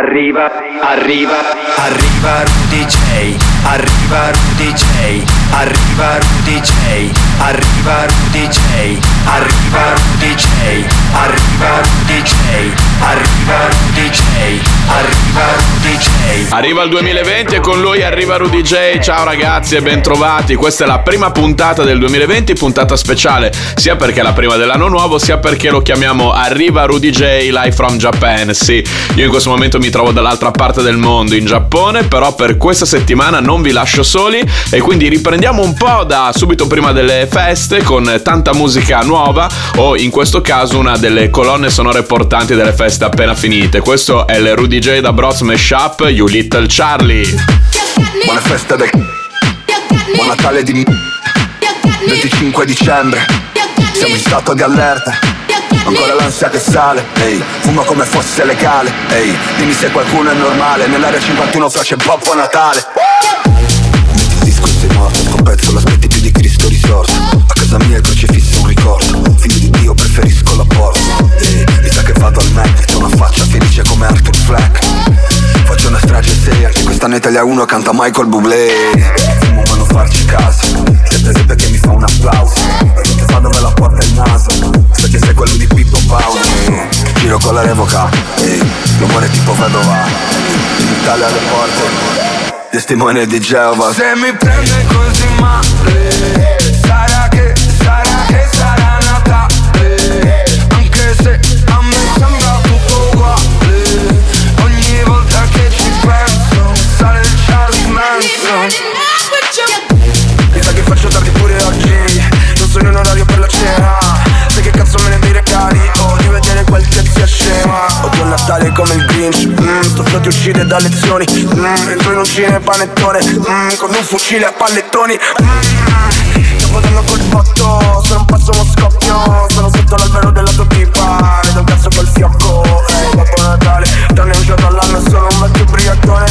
Arriva, arriva, arriva Rudy arriva Rudy arriva Rudy arriva Rudy arriva Rudy arriva Rudy arriva Rudy arriva Rudy. Arriva il 2020 e con lui arriva Rudy J. Ciao ragazzi e bentrovati. Questa è la prima puntata del 2020, puntata speciale, sia perché è la prima dell'anno nuovo, sia perché lo chiamiamo Arriva Rudy J Live from Japan. Sì, io in questo momento mi trovo dall'altra parte del mondo, in Giappone, però per questa settimana non vi lascio soli e quindi riprendiamo un po' da subito prima delle feste con tanta musica nuova o in questo caso una delle colonne sonore portanti delle feste appena finite. Questo è il Rudy J da Bros Mashup You Little Charlie. Buona festa del Buon Natale di 25 dicembre Siamo in stato di allerta Ancora l'ansia che sale Ehi, fumo come fosse legale Ehi, dimmi se qualcuno è normale Nell'area 51 face Babbo Natale. Il disco e sei morto Scopezzo l'aspetti più di Cristo risorto. A casa mia il crocifisso è un ricordo Figlio di Dio preferisco la porta Ehi, mi sa che vado al Mac C'ho una faccia felice come Arthur Fleck. Faccio una strage seria Che quest'anno Italia 1 canta Michael Bublé. Fumo ma non farci caso C'è presente che mi fa un applauso sa dove la porta il naso. So che sei quello di Pippo Paolo. Giro con la revoca. Ehi, l'umore tipo vedova In Italia alle porte. Testimone di Geova. Se mi prende così male Sarà che, sarà che sarà Natale. Anche se a me sembra tutto uguale Ogni volta che ci penso Sale il Charles Manson. Mi sa che faccio tardi pure oggi sono in orario per la cena. Sai che cazzo me ne dei regali Ho di vedere qualche zia scema. Odio Natale come il Grinch. Mm, Sto ti uscire da lezioni. Mm, Entro in un cine panettone mm, Con un fucile a pallettoni. Mm, votando col botto Sono un passo mo scoppio Sono sotto l'albero della tua tipa. Vedo un cazzo col fiocco. Ehi, Babbo Natale Tranne un giorno all'anno sono un vecchio ubriacone.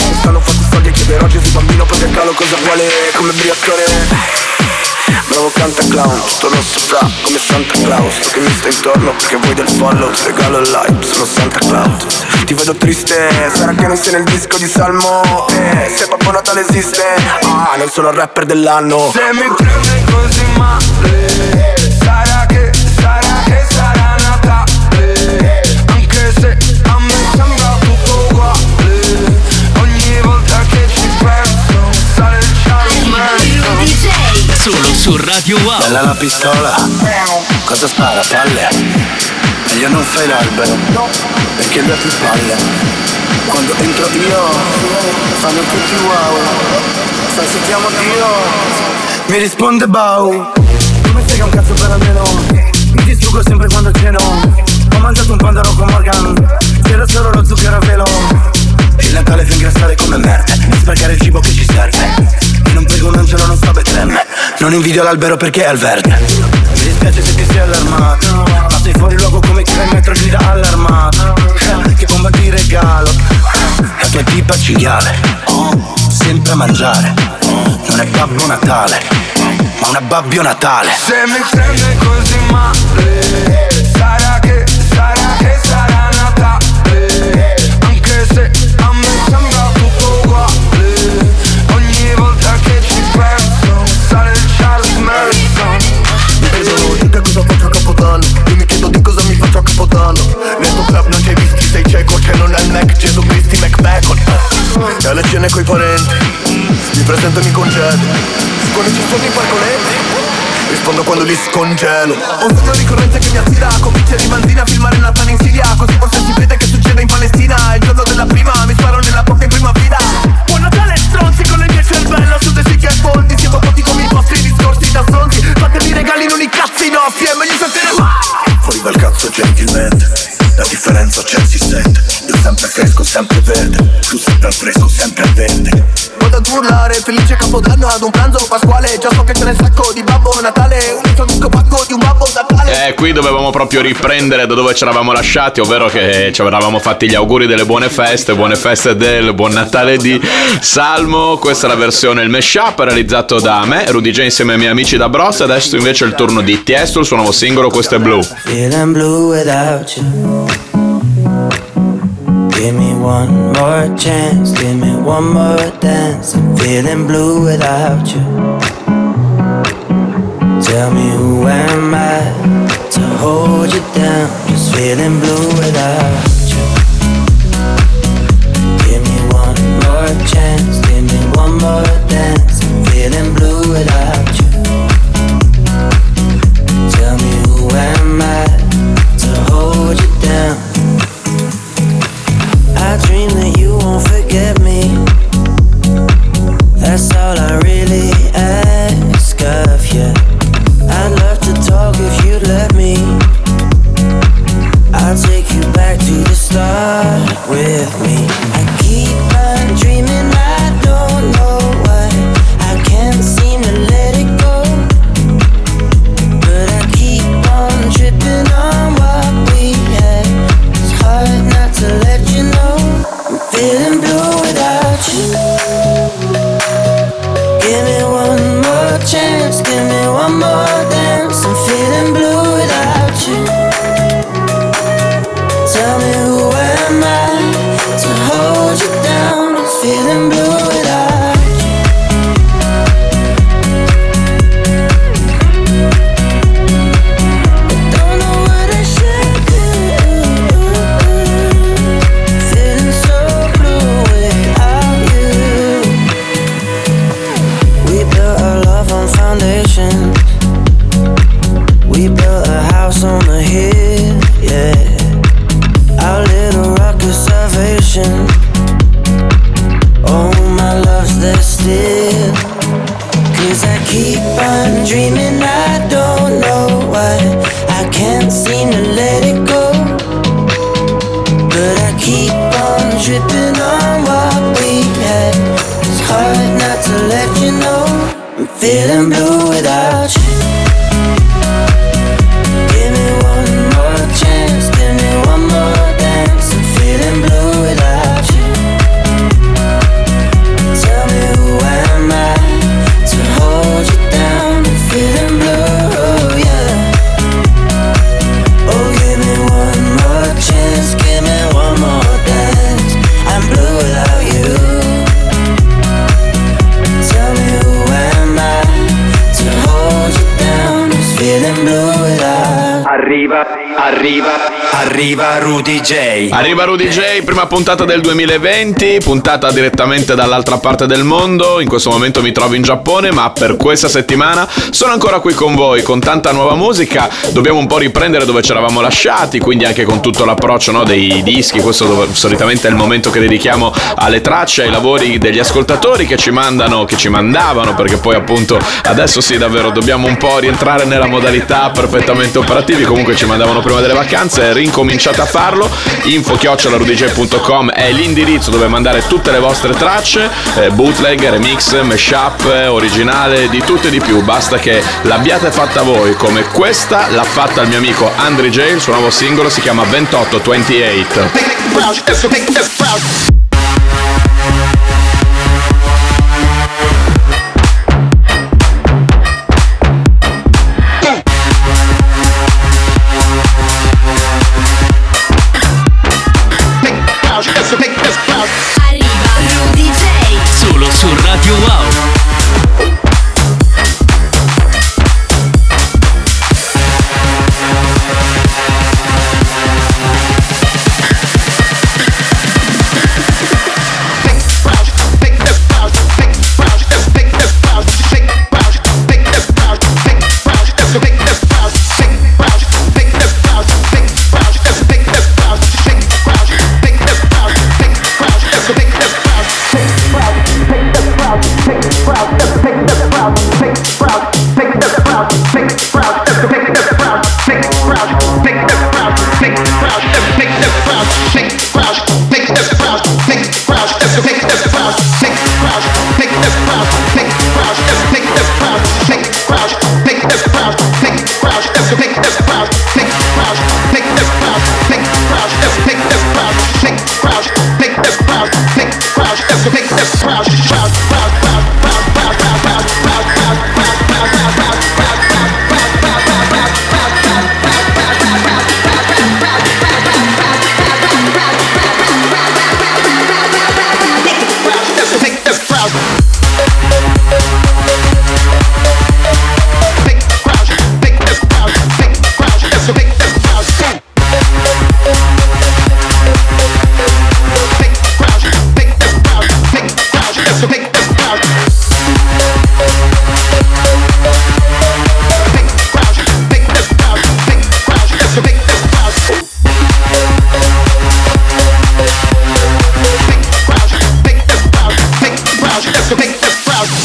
Mi stanno fatti soldi e chiederò a Gesù bambino Perché calo cosa vuole come briatore Bravo canta clown, tutto rosso fra come Santa Claus. Tu che mi stai intorno perché vuoi del follow Ti regalo il live, sono Santa Claus. Ti vedo triste, sarà che non sei nel disco di Salmo. Eh, Se Babbo Natale esiste, ah non sono il rapper dell'anno. Se mi prende così male Sarà che, sarà che sarà su Radio Wow. Bella la pistola. Cosa spara, palle? Meglio non fai l'albero Perché dà più palle. Quando entro io Fanno tutti wow. Sai se chiamo Dio Mi risponde Bau. Non mi frega un cazzo per almeno? Mi distruggo sempre quando ceno. Ho mangiato un pandaro con Morgan. C'era solo lo zucchero a velo. Il Natale fa ingrassare come merda Sprecare il cibo che ci serve. E non prego un angelo, non so Betlemme Non invidio l'albero perché è al verde. Mi dispiace se ti sei allarmato. Ma sei fuori luogo come chi in metro grida allarmato. Che bomba di regalo. La tua tipa cinghiale. Sempre a mangiare. Non è Babbo Natale Ma una Babbio Natale. Se mi prende così male cieco C'è non è il Mac, Gesù Cristi, Mac Bacon E alle cene coi parenti Mi presento e mi concedo Quando ci sono i parcoletti Rispondo quando li scongelo. Ho un sogno ricorrente che mi attira Con bicchieri manzina a filmare il Natale in Siria Così forse si vede che succede in Palestina Il giorno della prima mi sparo nella bocca in prima fila. Buon Natale stronzi con il mio cervello Su dei sick e boldi Siamo pochi come i vostri discorsi da stronzi. Fatemi regali non i cazzi nostri E meglio mai Fuori dal cazzo gentilmente La differenza c'è si sente Io sempre fresco, sempre verde Tu sempre al fresco, sempre al verde Vado ad urlare, felice capodanno ad un pranzo pasquale Già so che c'è nel sacco di Babbo Natale Un altro disco pacco di un Babbo Natale Eh, qui dovevamo proprio riprendere da dove ci eravamo lasciati, ovvero che ci eravamo fatti gli auguri delle buone feste, buone feste del buon Natale di Salmo. Questa è la versione, il mashup realizzato da me, Rudy J insieme ai miei amici da Bros. Adesso invece è il turno di Tiesto, il suo nuovo singolo, questo è Blue. Feeling blue without you. Give me one more chance, give me one more dance. I'm feeling blue without you. Tell me who am I to hold you down? Just feeling blue without you. Give me one more chance, give me one more dance. I'm feeling blue without you. To the start with me. Arriva, arriva Rudy J. Arriva Rudy J, prima puntata del 2020, puntata direttamente dall'altra parte del mondo. In questo momento mi trovo in Giappone, ma per questa settimana sono ancora qui con voi con tanta nuova musica. Dobbiamo un po' riprendere dove ci eravamo lasciati, quindi anche con tutto l'approccio no, dei dischi. Questo dove, solitamente è il momento che dedichiamo alle tracce, ai lavori degli ascoltatori che ci mandano, che ci mandavano, perché poi appunto adesso sì, davvero dobbiamo un po' rientrare nella modalità perfettamente operativi. Comunque ci mandavano prima delle vacanze, rincominciate a farlo. Info chiocciolarudj.com è l'indirizzo dove mandare tutte le vostre tracce, eh, bootleg, remix, mashup, eh, originale, di tutto e di più. Basta che l'abbiate fatta voi, come questa l'ha fatta il mio amico Andri J. Il suo nuovo singolo si chiama 2828.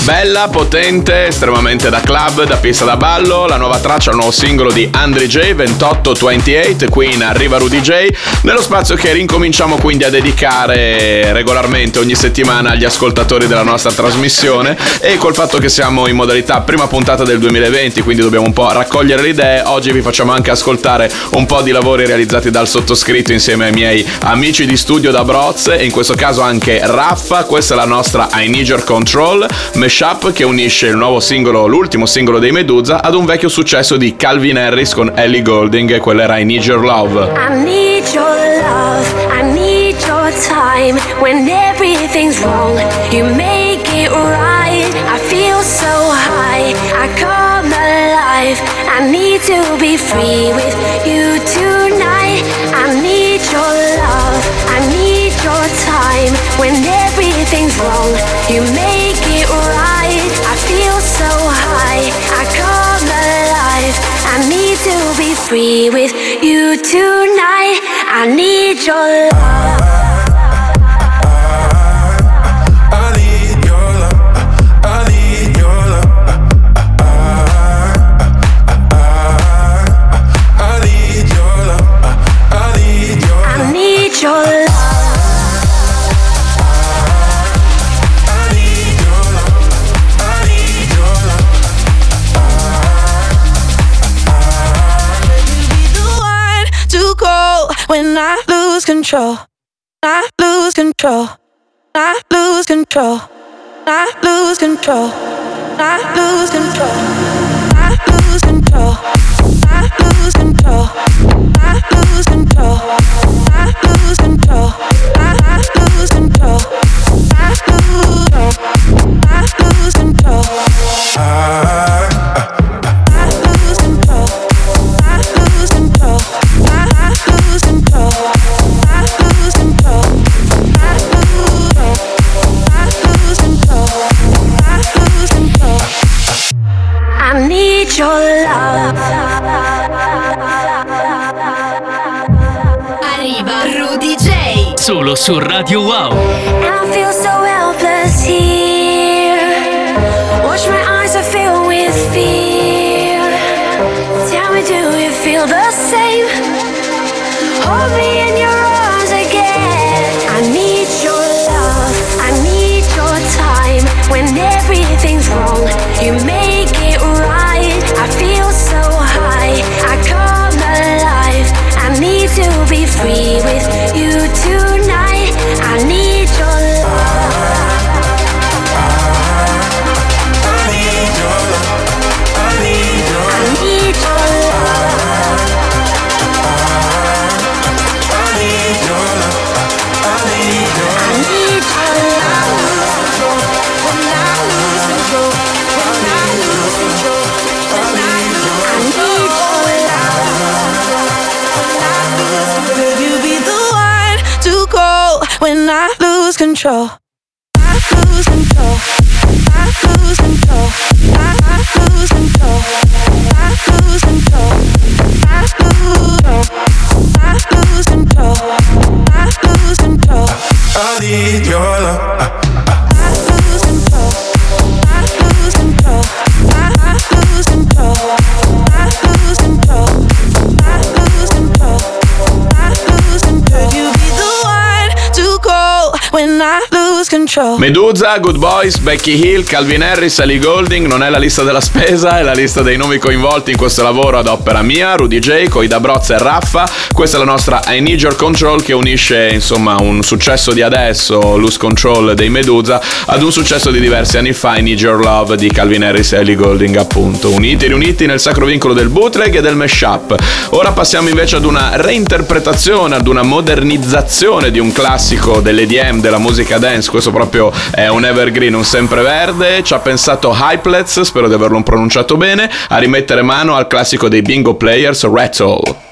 Back Bella, potente, estremamente da club, da pista da ballo, la nuova traccia, il nuovo singolo di Andre J, 2828, qui in Arriva Rudy J, nello spazio che rincominciamo quindi a dedicare regolarmente ogni settimana agli ascoltatori della nostra trasmissione. E col fatto che siamo in modalità prima puntata del 2020, quindi dobbiamo un po' raccogliere le idee, oggi vi facciamo anche ascoltare un po' di lavori realizzati dal sottoscritto insieme ai miei amici di studio da Broz e in questo caso anche Raffa, questa è la nostra I Need Your Control, mashup che unisce il nuovo singolo, l'ultimo singolo dei Medusa ad un vecchio successo di Calvin Harris con Ellie Golding quella era I Need Your Love. I need your love, I need your time. When everything's wrong, you make it right. I feel so high, I come alive. I need to be free with you tonight. I need your love, I need your time. When everything's wrong, you make free with you tonight. I need your love. Control. I lose control. I lose control. I lose control. I lose control. I lose control. I lose control. I lose control. I lose control. I lose control. I lose control. I lose control. Your. Arriva Rudy J. Solo su Radio Wow. Medusa, Good Boys, Becky Hill, Calvin Harris, Ellie Golding non è la lista della spesa, è la lista dei nomi coinvolti in questo lavoro ad opera mia, Rudy J, Coida Brozza e Raffa. Questa è la nostra I Need Your Control che unisce insomma un successo di adesso, Loose Control dei Medusa, ad un successo di diversi anni fa, I Need Your Love di Calvin Harris e Ellie Golding appunto. Uniti e riuniti nel sacro vincolo del bootleg e del mashup. Ora passiamo invece ad una reinterpretazione, ad una modernizzazione di un classico dell'EDM, della musica dance, questo proprio è un evergreen, un sempreverde, ci ha pensato Hypelets, spero di averlo pronunciato bene, a rimettere mano al classico dei bingo players Rattle.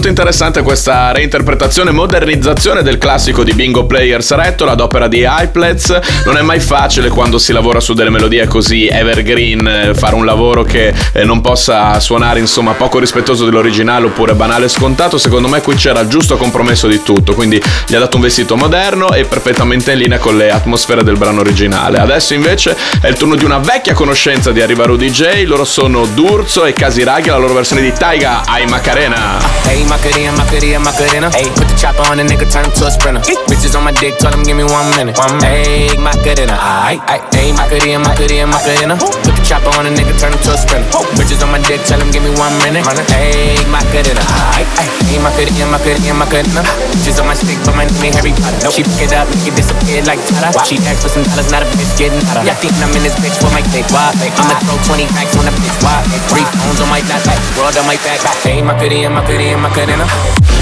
Molto interessante questa reinterpretazione, modernizzazione del classico di Bingo Player Sarettola ad opera di Iplets. Non è mai facile quando si lavora su delle melodie così evergreen eh, fare un lavoro che eh, non possa suonare insomma poco rispettoso dell'originale oppure banale e scontato. Secondo me qui c'era il giusto compromesso di tutto, quindi gli ha dato un vestito moderno e perfettamente in linea con le atmosfere del brano originale. Adesso invece è il turno di una vecchia conoscenza di Arriva Rudy J, loro sono D'Urso e Casiraghi, la loro versione di Taiga ai Macarena. Hey, Macarena, Macarena, Macarena. Hey, put the chopper on the nigga, turn him to a sprinter. Bitches on my dick, tell him give me one minute. One minute. Hey, Macarena, aight, aight. Hey, Macarena, Macarena, Macarena. The chopper on the nigga, turn him to a sprinter. Bitches on my dick, tell him give me one minute. Hey, Macarena, aight, aight. Hey, Macarena, Macarena, Macarena. Bitches on my stick, but my name ain't Harry Potter. She pick it up, make it disappear like Tata. She asked for some dollars, not a bitch getting hotter. Y'all think I'm in this bitch with my dick, why? I'ma throw 20 racks on a bitch, why? Three phones on my lap, world on my back. Hey, Macarena, Macarena, Macarena. Hey,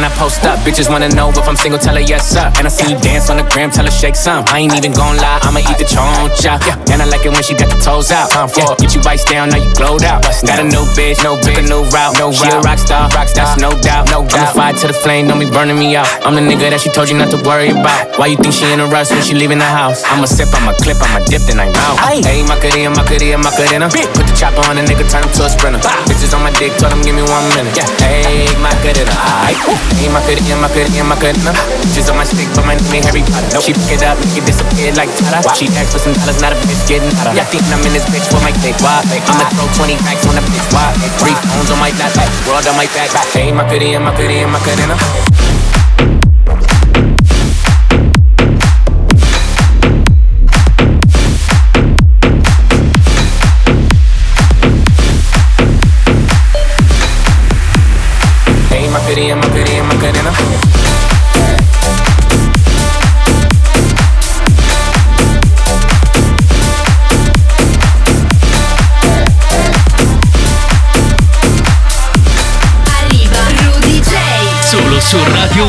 then I post up. Bitches wanna know if I'm single, tell her yes, sir. And I see you dance on the gram, tell her shake some. I ain't even gon' lie, I'ma eat the choncha. Yeah, and I like it when she got the toes out. Uh, Time Yeah, get you bites down, now you glowed out. Got a new bitch, no took a new route. No she a rock star, rock star, that's no doubt. No doubt. I'm fire to the flame, don't be burning me out. I'm the nigga that she told you not to worry about. Why you think she in a rush when she leaving the house? I'ma sip, I'ma clip, I'ma dip, then I'm out. Hey, Macarena, Macarena, Macarena. Put the chopper on the nigga, turn him to a sprinter. Bitches on my dick, told him give me one minute. Yeah, hey, Macarena, aight. Hey, Macarena, Macarena, Macarena. Bitches on my stick, but my name ain't Harry Potter. She pick it up, make it disappear like Tata. She asked for some dollars, not a bitch getting hotter. Y'all think I'm in this bitch with my dick, why? I'ma throw 20 racks on a bitch, why? Three phones on my lap, world on my back. Hey, Macarena, Macarena, Macarena.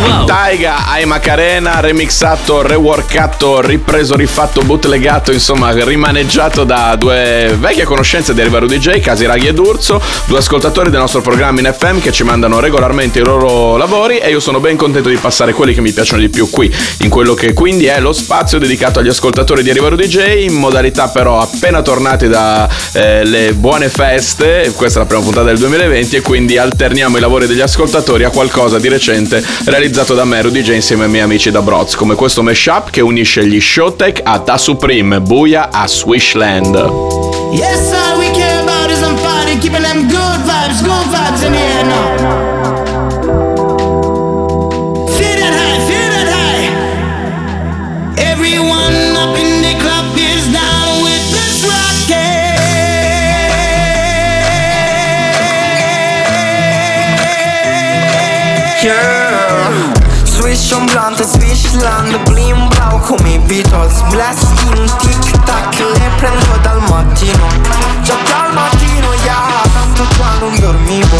Wow. Taiga ai Macarena, remixato, reworkato, ripreso, rifatto, bootlegato, insomma rimaneggiato da due vecchie conoscenze di Arriva DJ, Casiraghi ed Urso, due ascoltatori del nostro programma in FM che ci mandano regolarmente i loro lavori e io sono ben contento di passare quelli che mi piacciono di più qui, in quello che quindi è lo spazio dedicato agli ascoltatori di Arriva DJ, in modalità però appena tornati dalle buone feste, questa è la prima puntata del 2020 e quindi alterniamo i lavori degli ascoltatori a qualcosa di recente realizzato da me Rudy J insieme ai miei amici da Broz, come questo mashup che unisce gli Showtech a Ta Supreme, Buia a Swishland. Yes, all we care about is I'm party, keeping them good vibes, good swishland Blim blau come i Beatles. Blast in tic-tac Le prendo dal mattino. Già dal mattino, yeah Tanto già non dormivo.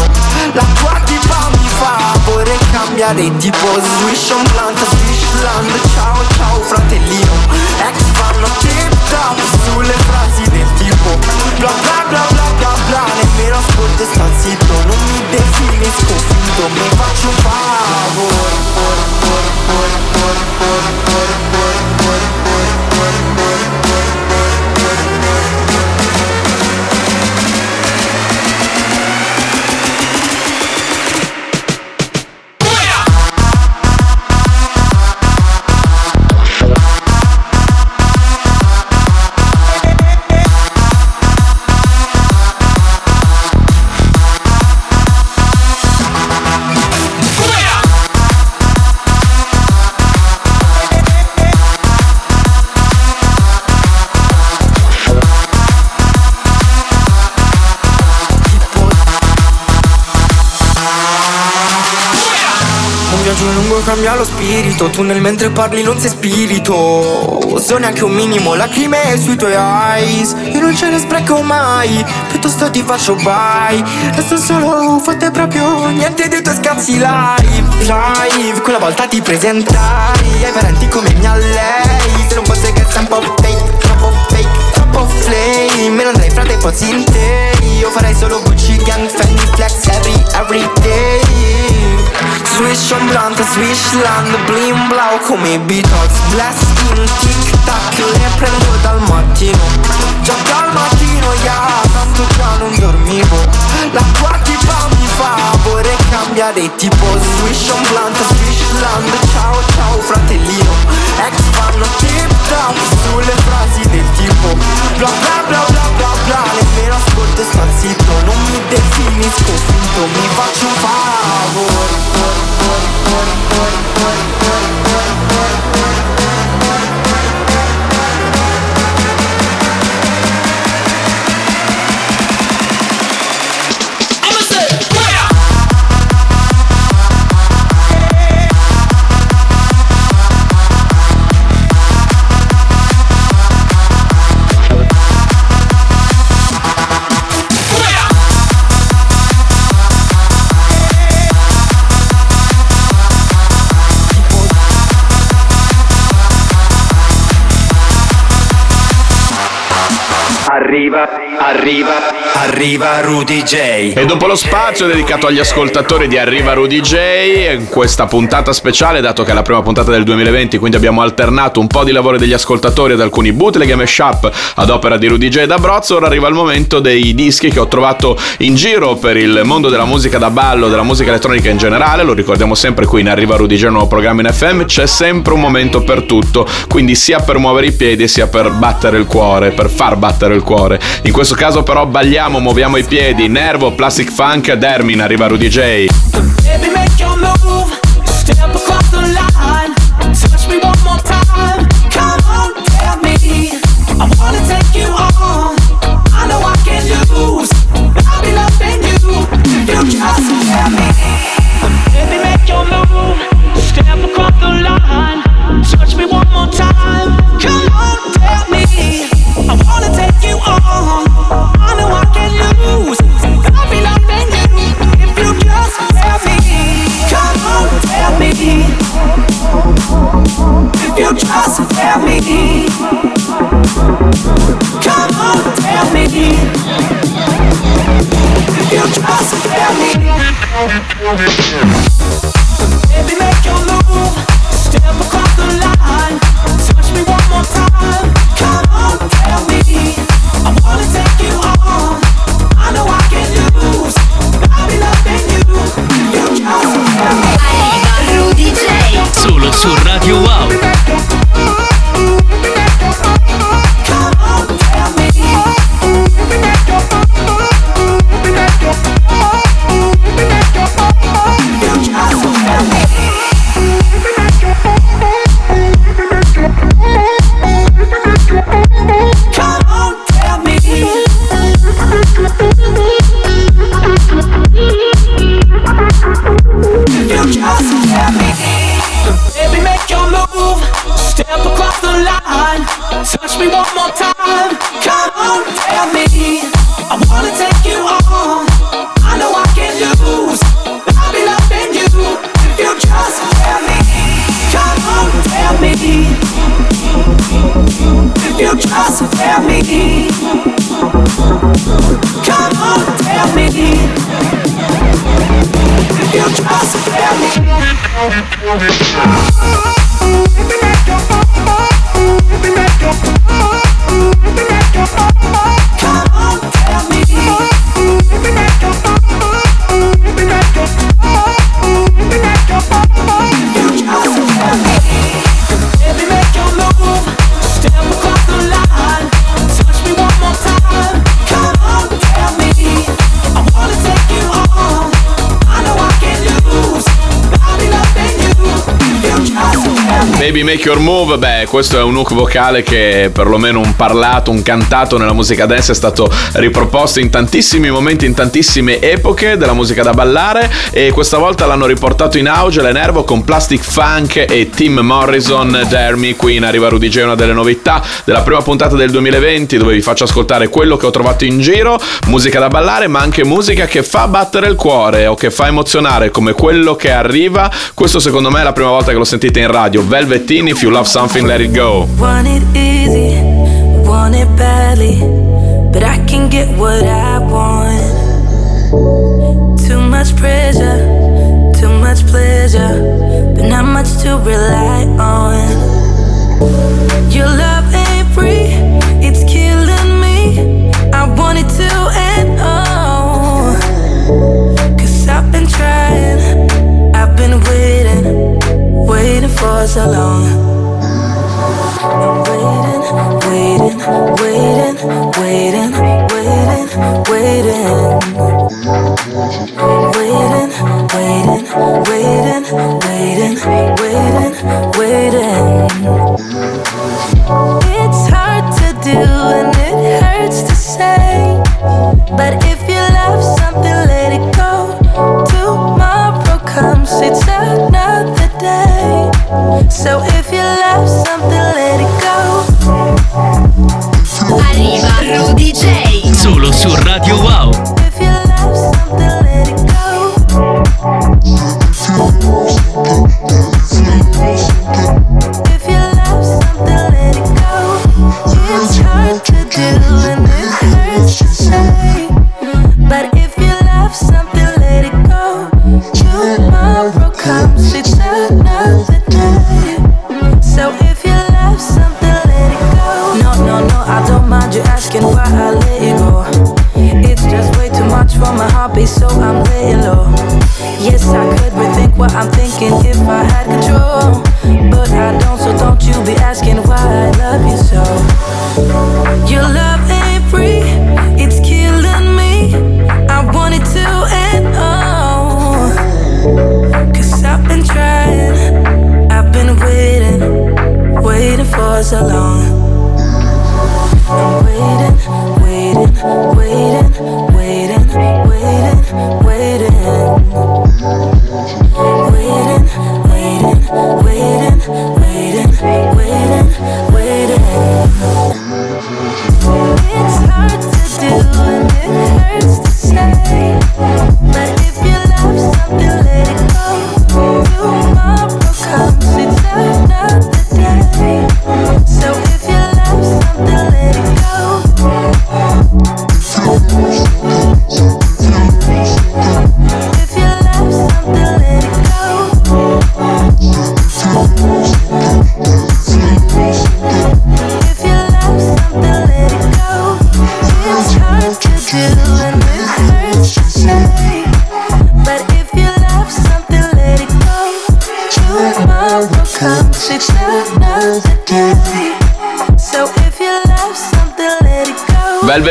La tua tipa mi fa Vorrei cambiare tipo Swish on blunt, swishland Ciao ciao fratellino Ex fanno tip-top Sulle frasi del tipo Bla bla bla bla bla bla Nemmeno ascolto e sta zitto Non mi definisco finto Mi faccio un favore spirito Tu nel mentre parli non sei spirito. So neanche un minimo lacrime sui tuoi eyes. Io non ce ne spreco mai Piuttosto ti faccio bye. Resto solo fatte proprio niente dei tuoi scazzi live Live. Quella volta ti presentai Ai parenti come mia lei. Se non fosse che sei un po' fake Troppo fake Troppo flame. Me ne andrei fra dei pozzi interi Io farei solo Gucci Gang Fendi Flex every, every day Swish on swish land, blim blau come i Beatles. Blasting, tic tac, le prendo dal mattino. Già dal mattino, yeah, tanto già non dormivo. La tua tipa mi fa vorrei cambiare tipo. Swish on blunt, swish land, ciao ciao fratellino. Ex fanno tip top sulle frasi del tipo. Bla bla bla bla bla bla, nemmeno ascolto e sto zitto Non mi definisco finto, mi faccio un arriva, arriva Rudy J. E dopo lo spazio dedicato agli ascoltatori di Arriva Rudy J, in questa puntata speciale, dato che è la prima puntata del 2020, quindi abbiamo alternato un po' di lavoro degli ascoltatori ad alcuni bootleg e mashup ad opera di Rudy J da Brozzo, ora arriva il momento dei dischi che ho trovato in giro per il mondo della musica da ballo, della musica elettronica in generale, lo ricordiamo sempre qui in Arriva Rudy J, nuovo programma in FM, c'è sempre un momento per tutto, quindi sia per muovere i piedi sia per battere il cuore, per far battere il cuore. In questo caso però balliamo, muoviamo i piedi, Nervo, Plastic Funk, Dermin, arriva Rudy J. Baby, Make Your Move, beh, questo è un hook vocale che perlomeno un parlato, un cantato nella musica dance è stato riproposto in tantissimi momenti, in tantissime epoche della musica da ballare e questa volta l'hanno riportato in auge l'Enervo con Plastic Funk e Tim Morrison, Dermy, qui in Arriva Rudy J, una delle novità della prima puntata del 2020 dove vi faccio ascoltare quello che ho trovato in giro, musica da ballare ma anche musica che fa battere il cuore o che fa emozionare come quello che arriva, questo secondo me è la prima volta che lo sentite in radio, Velvettini, If You Love Something Let It Go. Want it easy, want it badly, but I can get what I want. Too much pressure, too much pleasure, but not much to rely on. Your love ain't free, it's killing me. I want it to end, oh. Cause I've been trying, I've been waiting, waiting for so long. With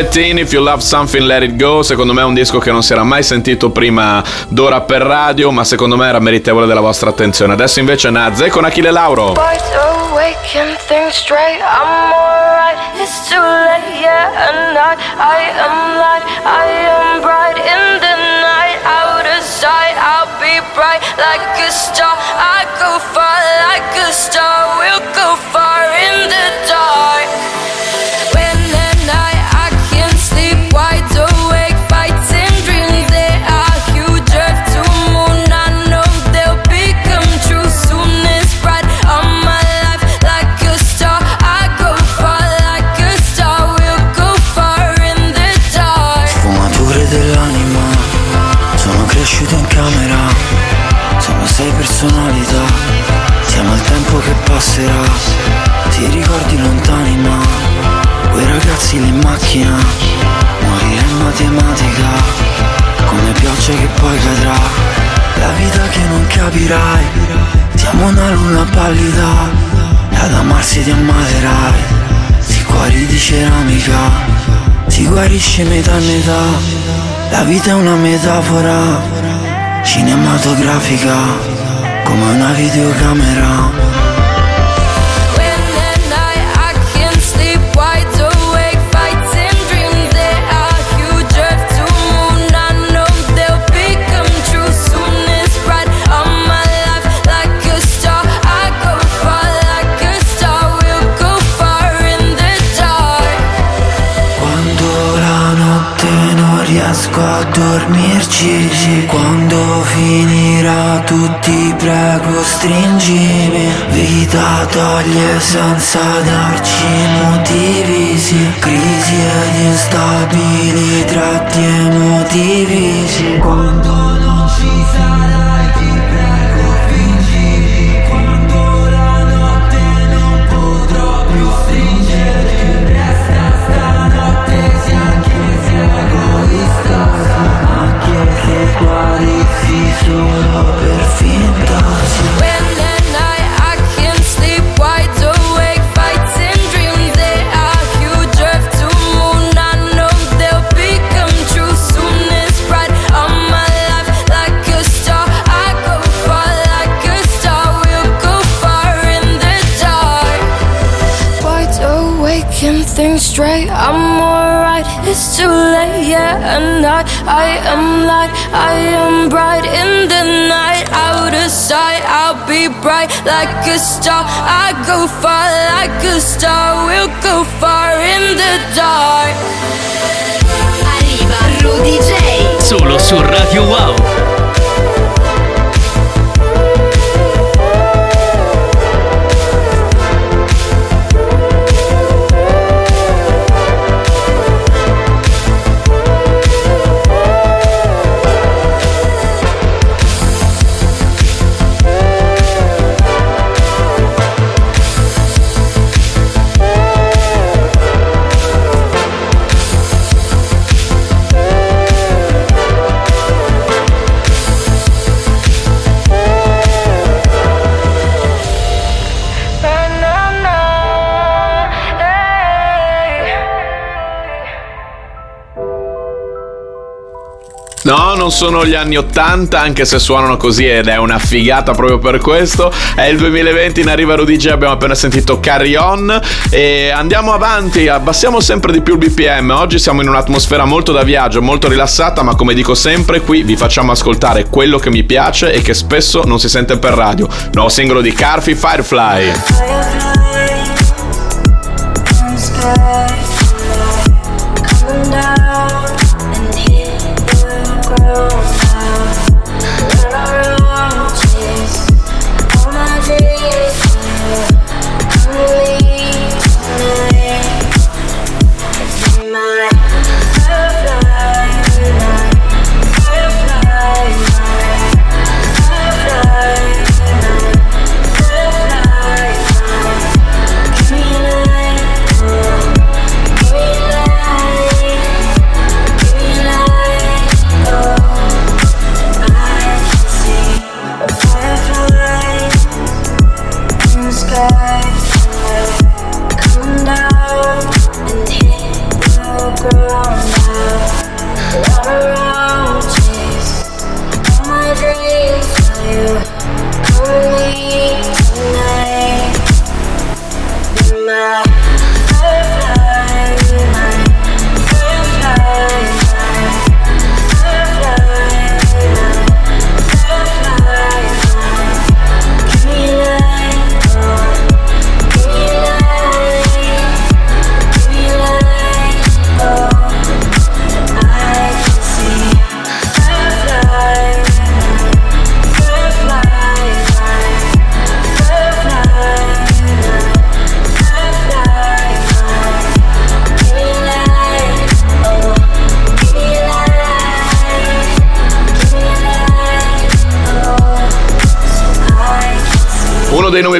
Velvettini, If You Love Something Let It Go, secondo me è un disco che non si era mai sentito prima d'ora per radio, ma secondo me era meritevole della vostra attenzione. Adesso invece Nazze con Achille Lauro. Like a star. We'll go far in the dark. Personalità, siamo al tempo che passerà, ti ricordi lontani ma, quei ragazzi lì in macchina, morire in matematica, come pioggia che poi cadrà, la vita che non capirai, siamo una luna pallida, e ad amarsi ti ammaterai, si cuori di ceramica, si guarisce metà in età, la vita è una metafora cinematografica, come una videocamera. Vita toglie senza darci motivi sì. Crisi ed instabili tratti emotivi sì. Quando and straight. I'm alright. It's too late, yeah. And I, I am light. I am bright in the night. Out of sight, I'll be bright like a star. I go far like a star. We'll go far in the dark. Arriva Rudy J. Solo su Radio Wow. Non sono gli anni 80, anche se suonano così ed è una figata proprio per questo. È il 2020 in arriva Rudy J, abbiamo appena sentito Carry On e andiamo avanti, abbassiamo sempre di più il BPM. Oggi siamo in un'atmosfera molto da viaggio, molto rilassata, ma come dico sempre, qui vi facciamo ascoltare quello che mi piace e che spesso non si sente per radio. Nuovo singolo di Carfi Firefly. Uno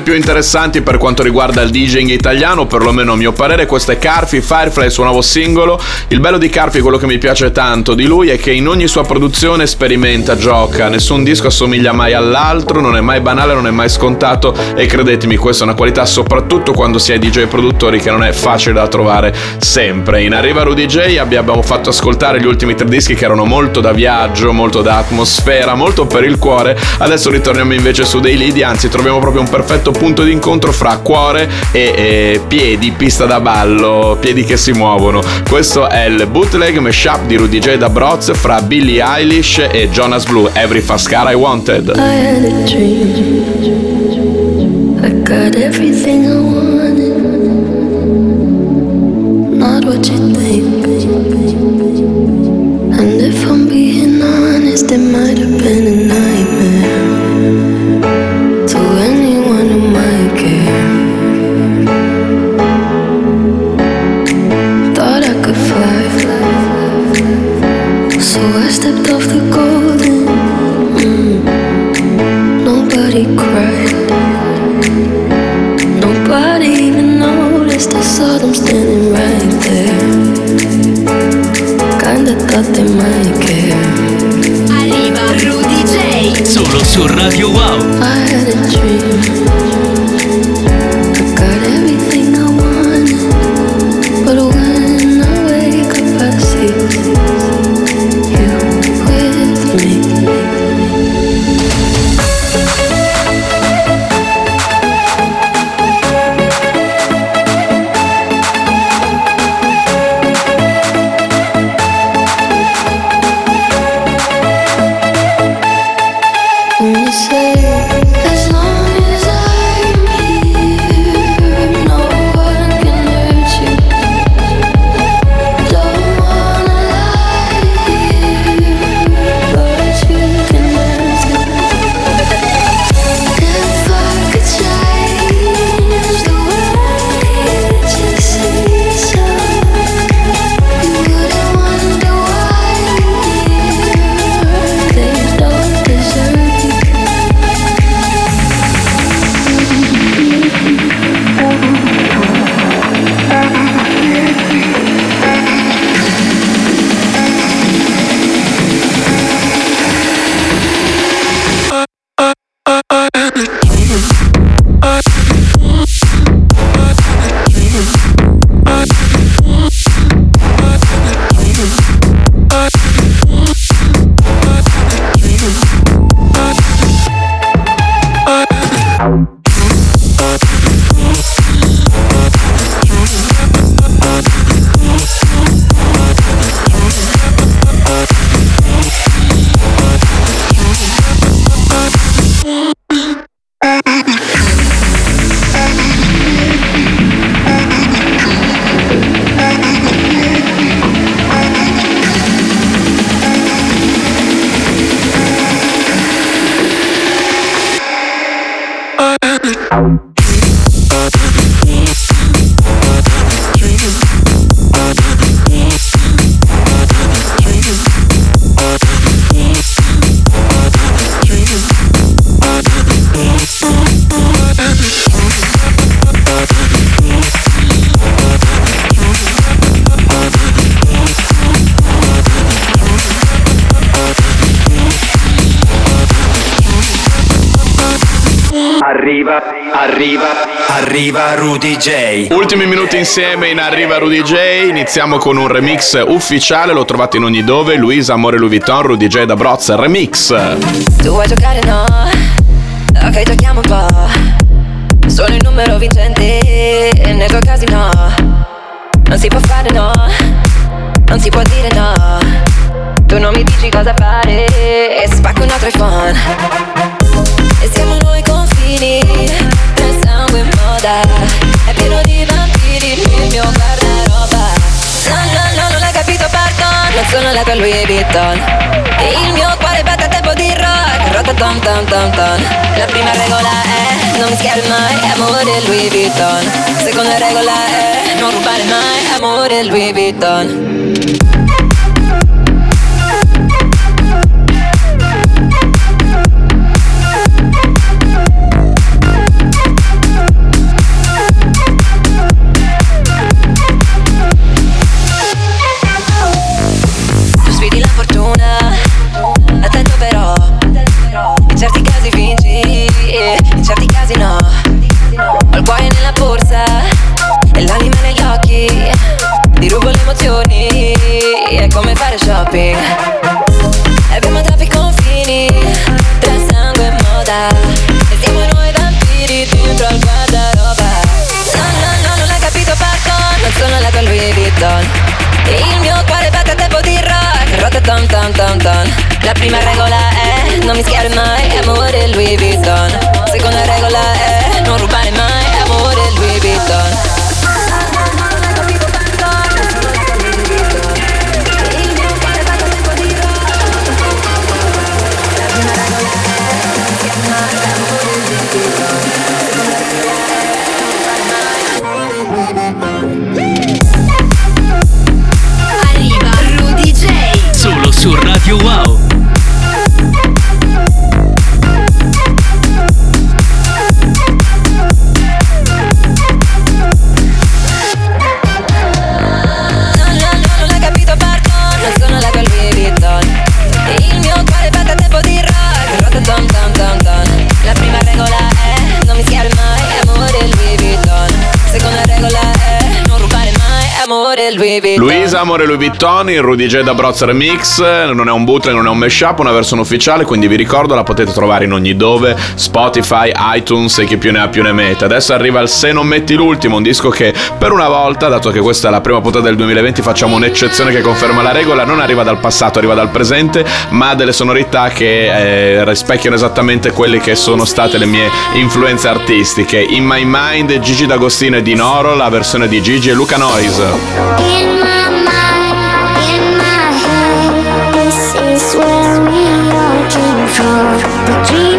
nomi più interessanti per quanto riguarda il DJing italiano, perlomeno a mio parere, questo è Carfi, Firefly, il suo nuovo singolo. Il bello di Carfi, quello che mi piace tanto di lui, è che in ogni sua produzione sperimenta, gioca, nessun disco assomiglia mai all'altro, non è mai banale, non è mai scontato e credetemi, questa è una qualità soprattutto quando si è DJ produttori che non è facile da trovare sempre. In Arriva Rudy J abbiamo fatto ascoltare gli ultimi tre dischi che erano molto da viaggio, molto da atmosfera, molto per il cuore. Adesso ritorniamo invece su dei lidi, anzi troviamo proprio un perfetto punto di incontro fra cuore e, e piedi, pista da ballo, piedi che si muovono. Questo è il bootleg mashup di Rudy J da Broz fra Billie Eilish e Jonas Blue, Every Fast Car I Wanted. I. And if I'm being honest. it might have been a nightmare su Radio Wow. Arriva Rudy J. Ultimi minuti insieme in Arriva Rudy J. Iniziamo con un remix ufficiale, lo trovate in ogni dove. Luisa Amore Louis Vuitton, Rudy J da Broz, remix. Tu vuoi giocare no? Ok, giochiamo un po'. Sono il numero vincente nei tuoi casi no. Non si può fare no. Non si può dire no. Tu non mi dici cosa fare e spacco un altro iPhone. Moda. È pieno di vampiri il mio guardaroba. No, no, no, non hai capito, pardon. Non sono la tua Louis Vuitton. Il mio cuore batte a tempo di rock. Rota tom tom tom tom. La prima regola è non mischiare mai amore Louis Vuitton. Seconda regola è non rubare mai amore Louis Vuitton. Prima regola è non mischiare mai amore Louis Vuitton Seconda regola è Luisa, amore Louis Vuitton, il Rudy J da Broz Remix, non è un bootleg, non è un mashup, una versione ufficiale, quindi vi ricordo la potete trovare in ogni dove, Spotify, iTunes e chi più ne ha più ne mette. Adesso arriva il Se non metti l'ultimo, un disco che per una volta, dato che questa è la prima puntata del 2020, facciamo un'eccezione che conferma la regola, non arriva dal passato, arriva dal presente, ma ha delle sonorità che eh, rispecchiano esattamente quelle che sono state le mie influenze artistiche. In My Mind, Gigi D'Agostino e Di Noro, la versione di Gigi e Luca Noise. the dream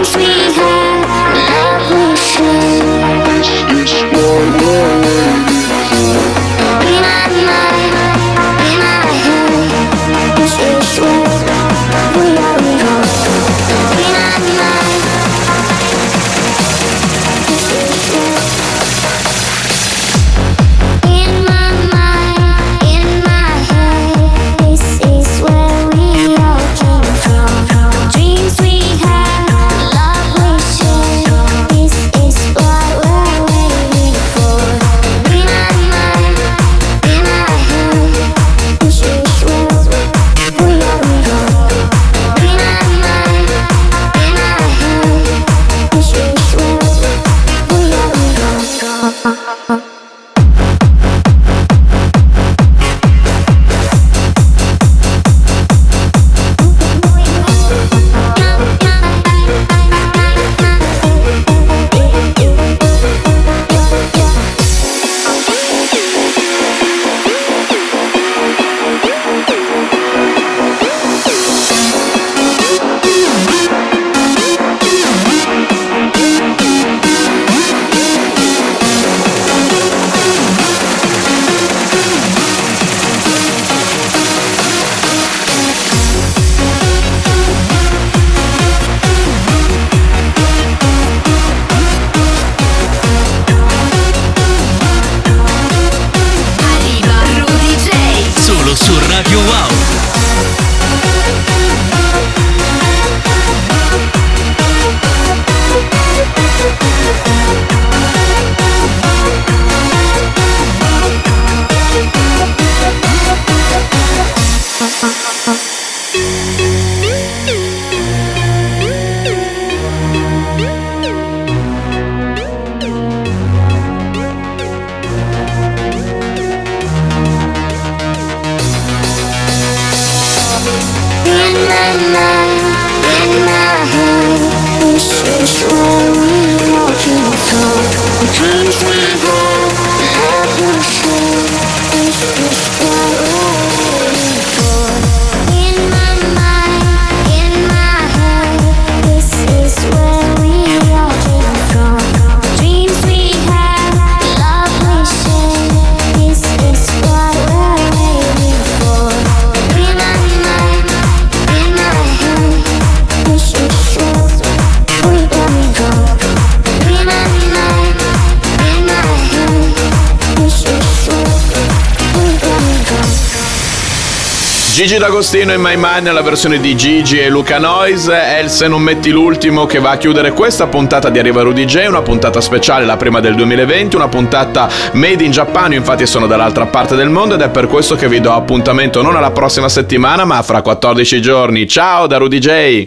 D'Agostino in My Mind nella versione di Gigi e Luca Noise è il Se non metti l'ultimo che va a chiudere questa puntata di Arriva Rudy J, una puntata speciale, la prima del 2020, una puntata made in io infatti sono dall'altra parte del mondo ed è per questo che vi do appuntamento non alla prossima settimana ma fra 14 giorni. Ciao da Rudy J!